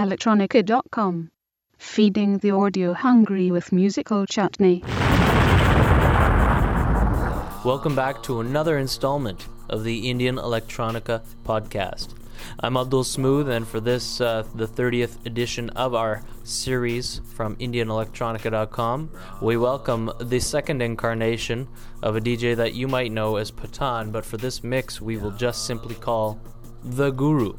IndianElectronica.com. Feeding the audio hungry with musical chutney. Welcome back to another installment of the Indian Electronica podcast. I'm Abdul Smooth, and for this, uh, the 30th edition of our series from IndianElectronica.com, we welcome the second incarnation of a DJ that you might know as Patan, but for this mix, we will just simply call The Guru.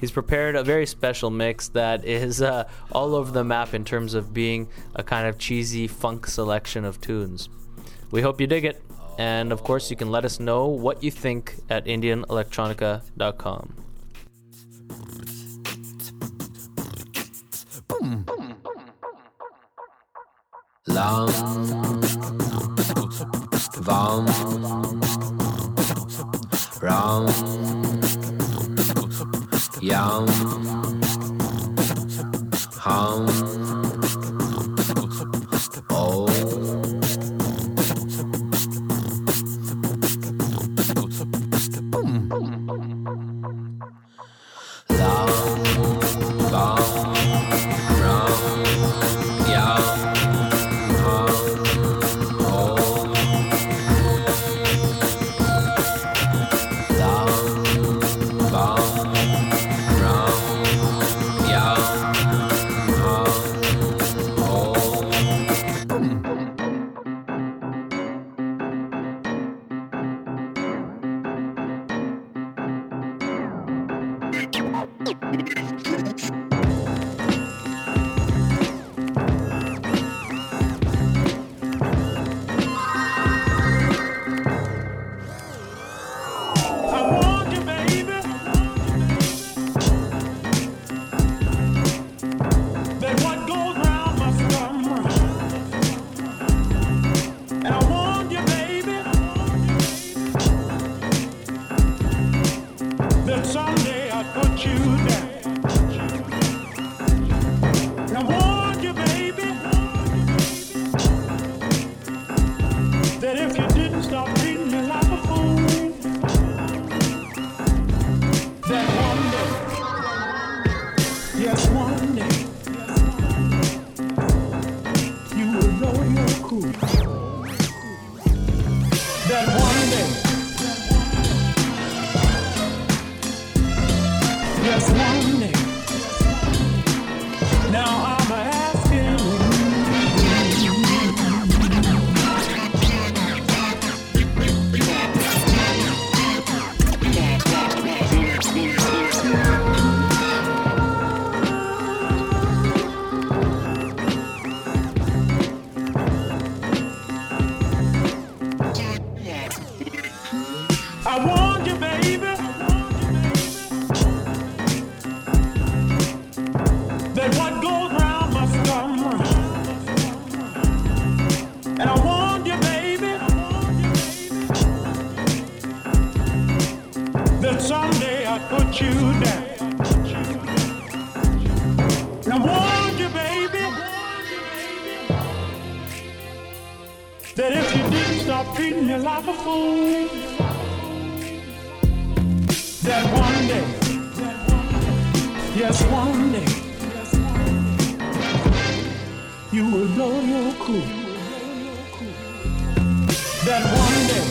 He's prepared a very special mix that is uh, all over the map in terms of being a kind of cheesy funk selection of tunes. We hope you dig it. And of course, you can let us know what you think at IndianElectronica.com. Lang, warm, round, young, hum, えっ? Yes, one day, you will know you're cool. That one day,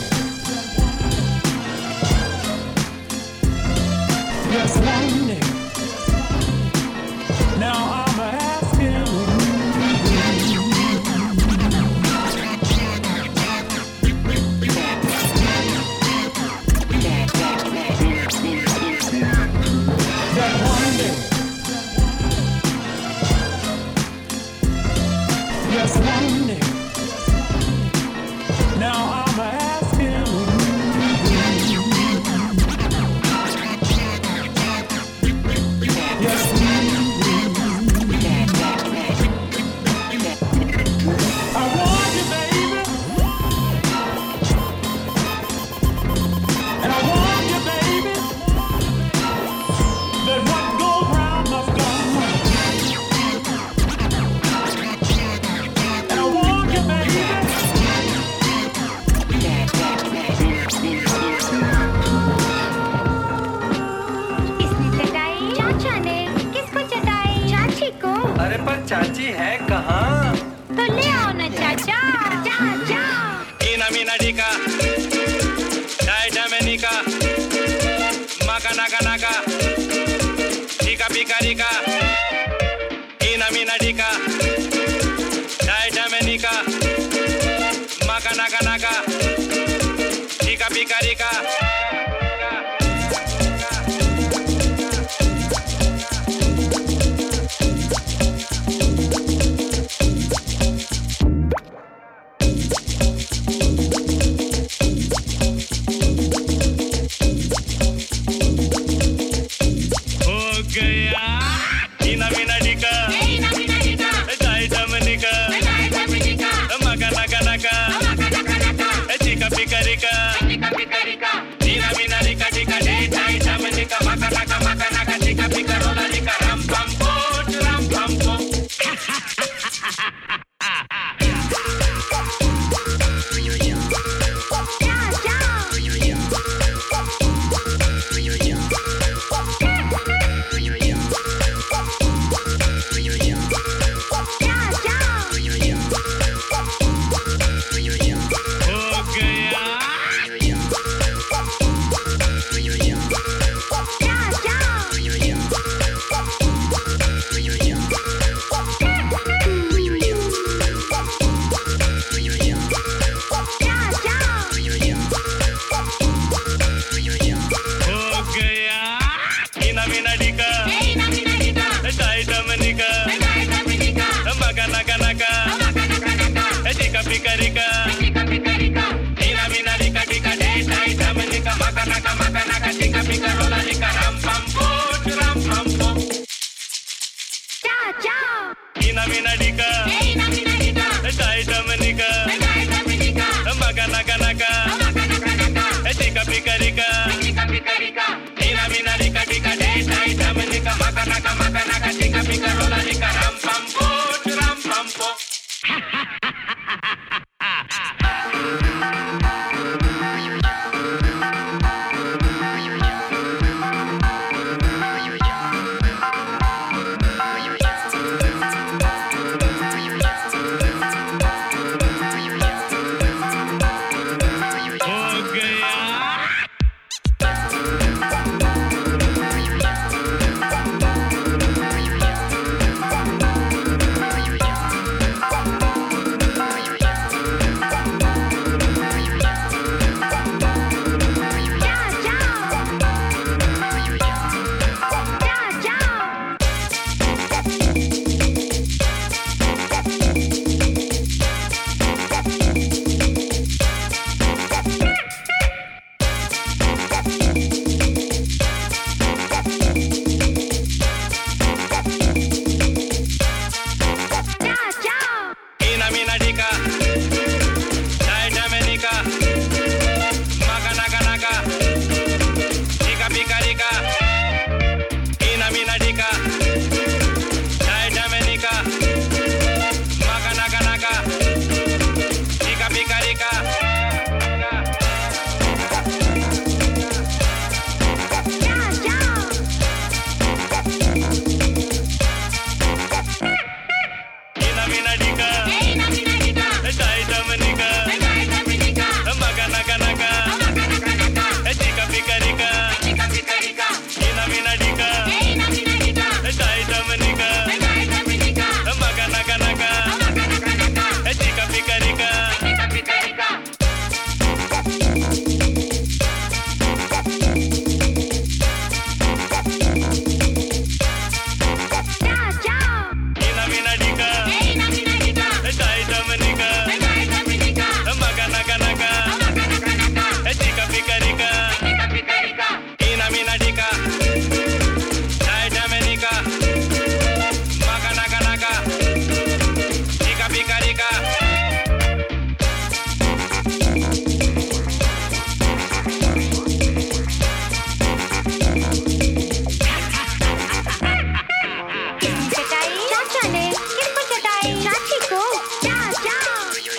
yes, one day. Picarika. Picarika, picarika.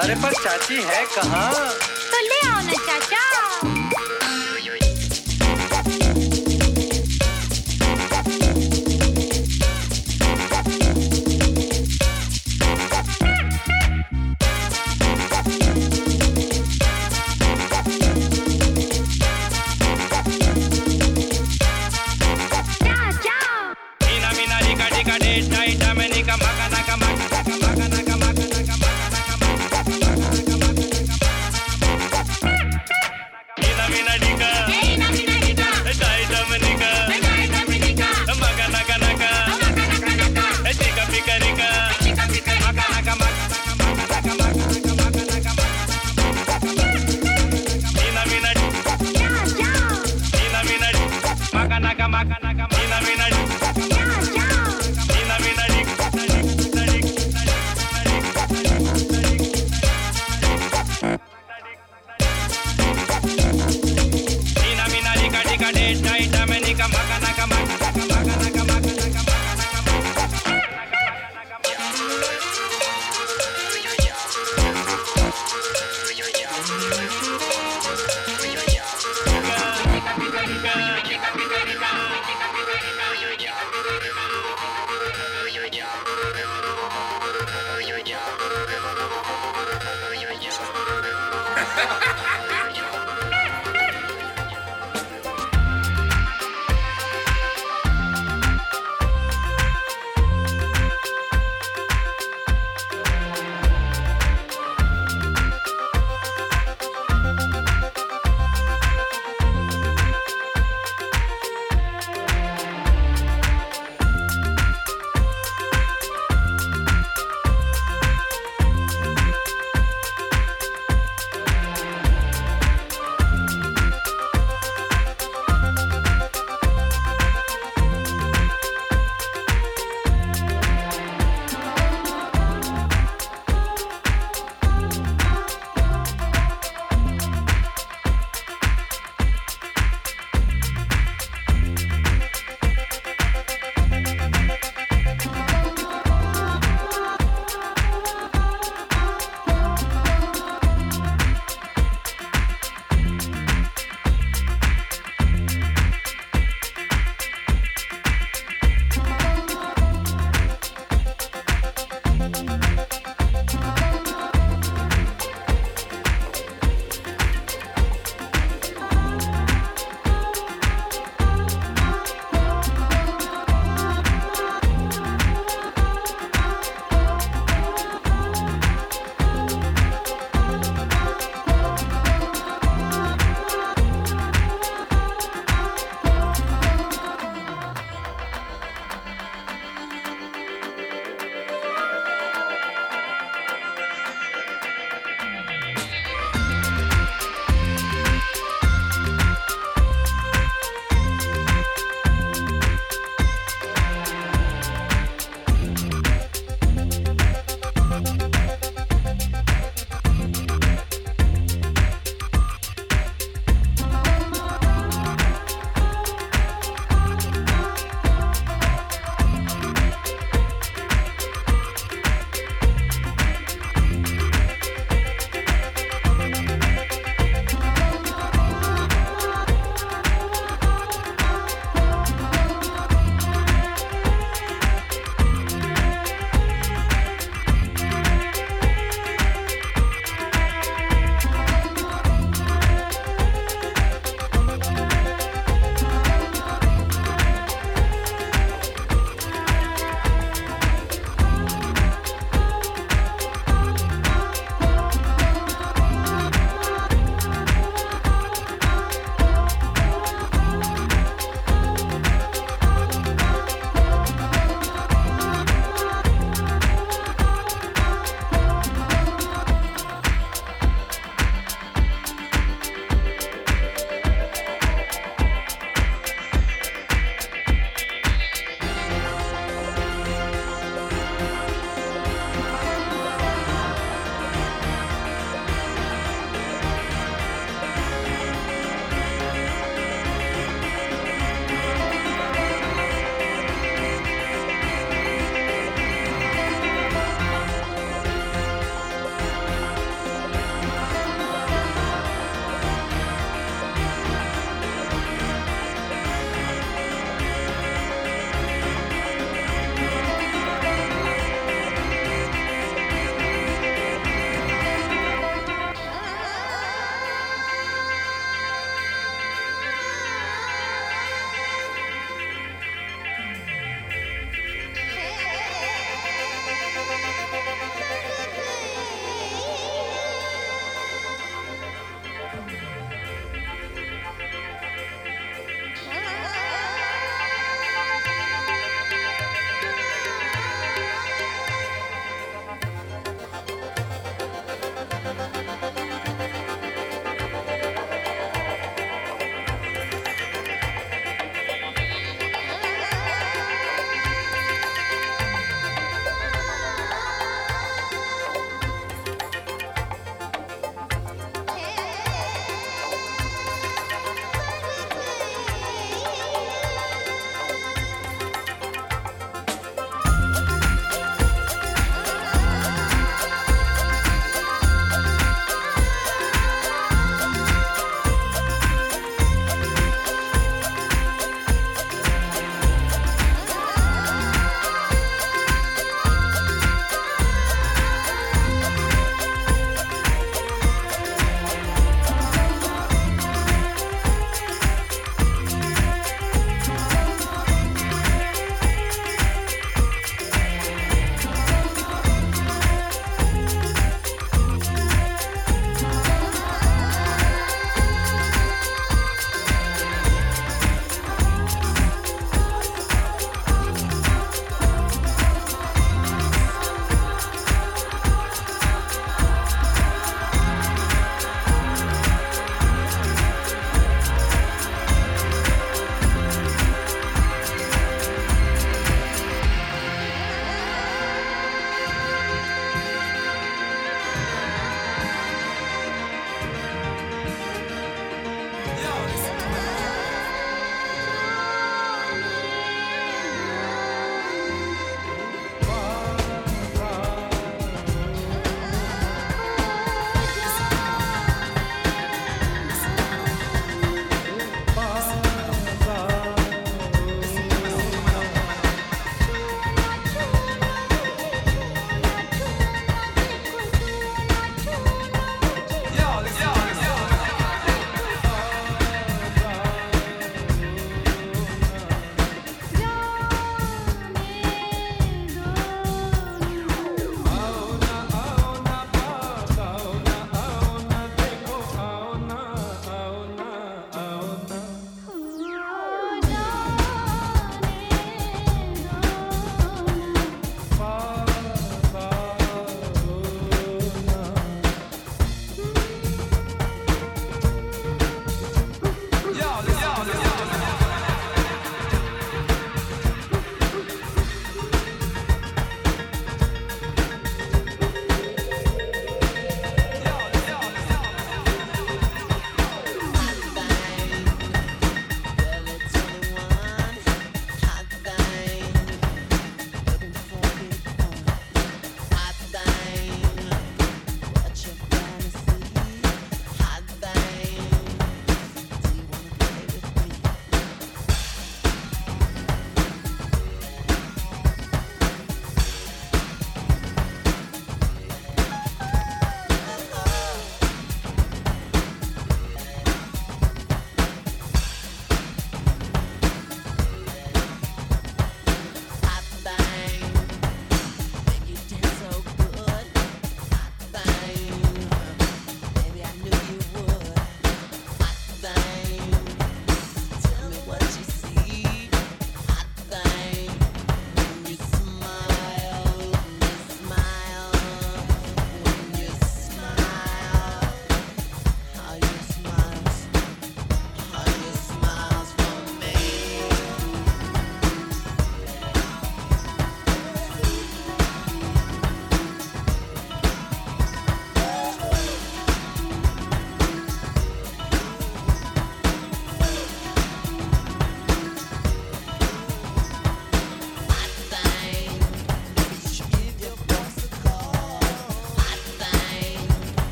अरे पर चाची है कहाँ? तो ले आओ ना चाचा।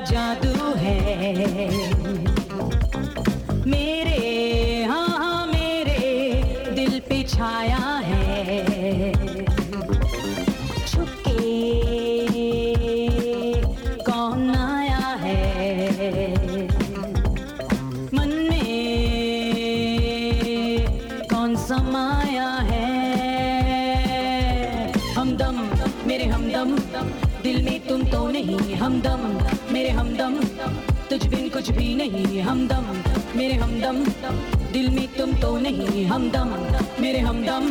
जादू है। कुछ भी नहीं हमदम मेरे हमदम दिल में तुम तो नहीं हमदम मेरे हमदम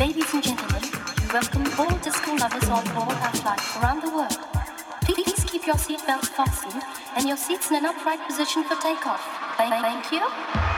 Ladies and gentlemen, we welcome all disco lovers on board our flight around the world. Please keep your seatbelts fastened and your seats in an upright position for takeoff. Thank you.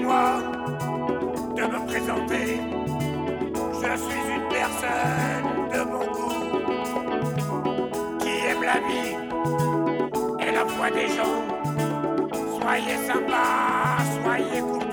Permettez-moi de me présenter. Je suis une personne de bon goût qui aime la vie et la foi des gens. Soyez sympa, soyez.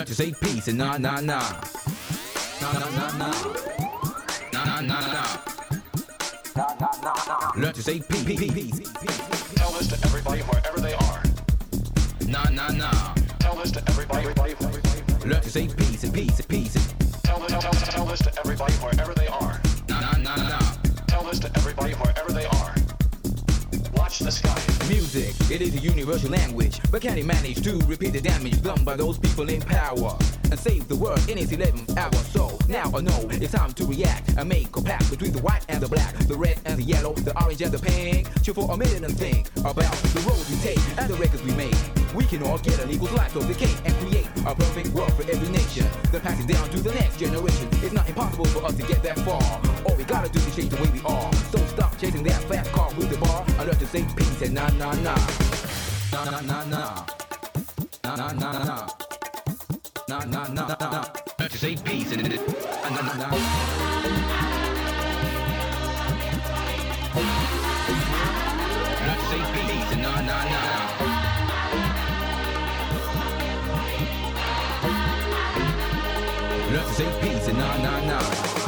Learn to say peace and nah, nah, nah. Nah, nah, nah, nah. Nah, nah, nah, nah. Learn to say peace, peace, peace. Tell this to everybody wherever they are. Nah, nah, nah. Tell this to everybody, everybody, everybody. Learn to say peace and peace and peace. Tell this, tell, tell this to everybody wherever they are. Nah, nah, nah, nah. Tell this to everybody wherever they are. Watch the skies. Music, it is a universal language, but can he manage to repeat the damage done by those people in power and save the world in its 11th hour? So now I know it's time to react and make a pact between the white and the black, the red and the yellow, the orange and the pink. Chill for a minute and think about the roads we take and the records we make. We can all get an equal slice of the cake and create a perfect world for every nation. Then pass it down to the next generation. It's not impossible for us to get that far. All we gotta do is change the way we are. So stop chasing that fast car with the bar. I learn to say peace and nah nah nah. To say peace and nah nah nah.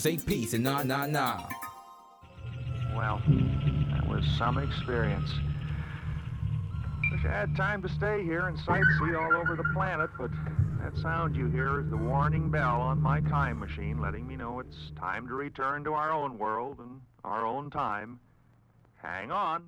Say peace and nah, nah, nah. Well, that was some experience. Wish I had time to stay here and sightsee all over the planet, but that sound you hear is the warning bell on my time machine letting me know it's time to return to our own world and our own time. Hang on.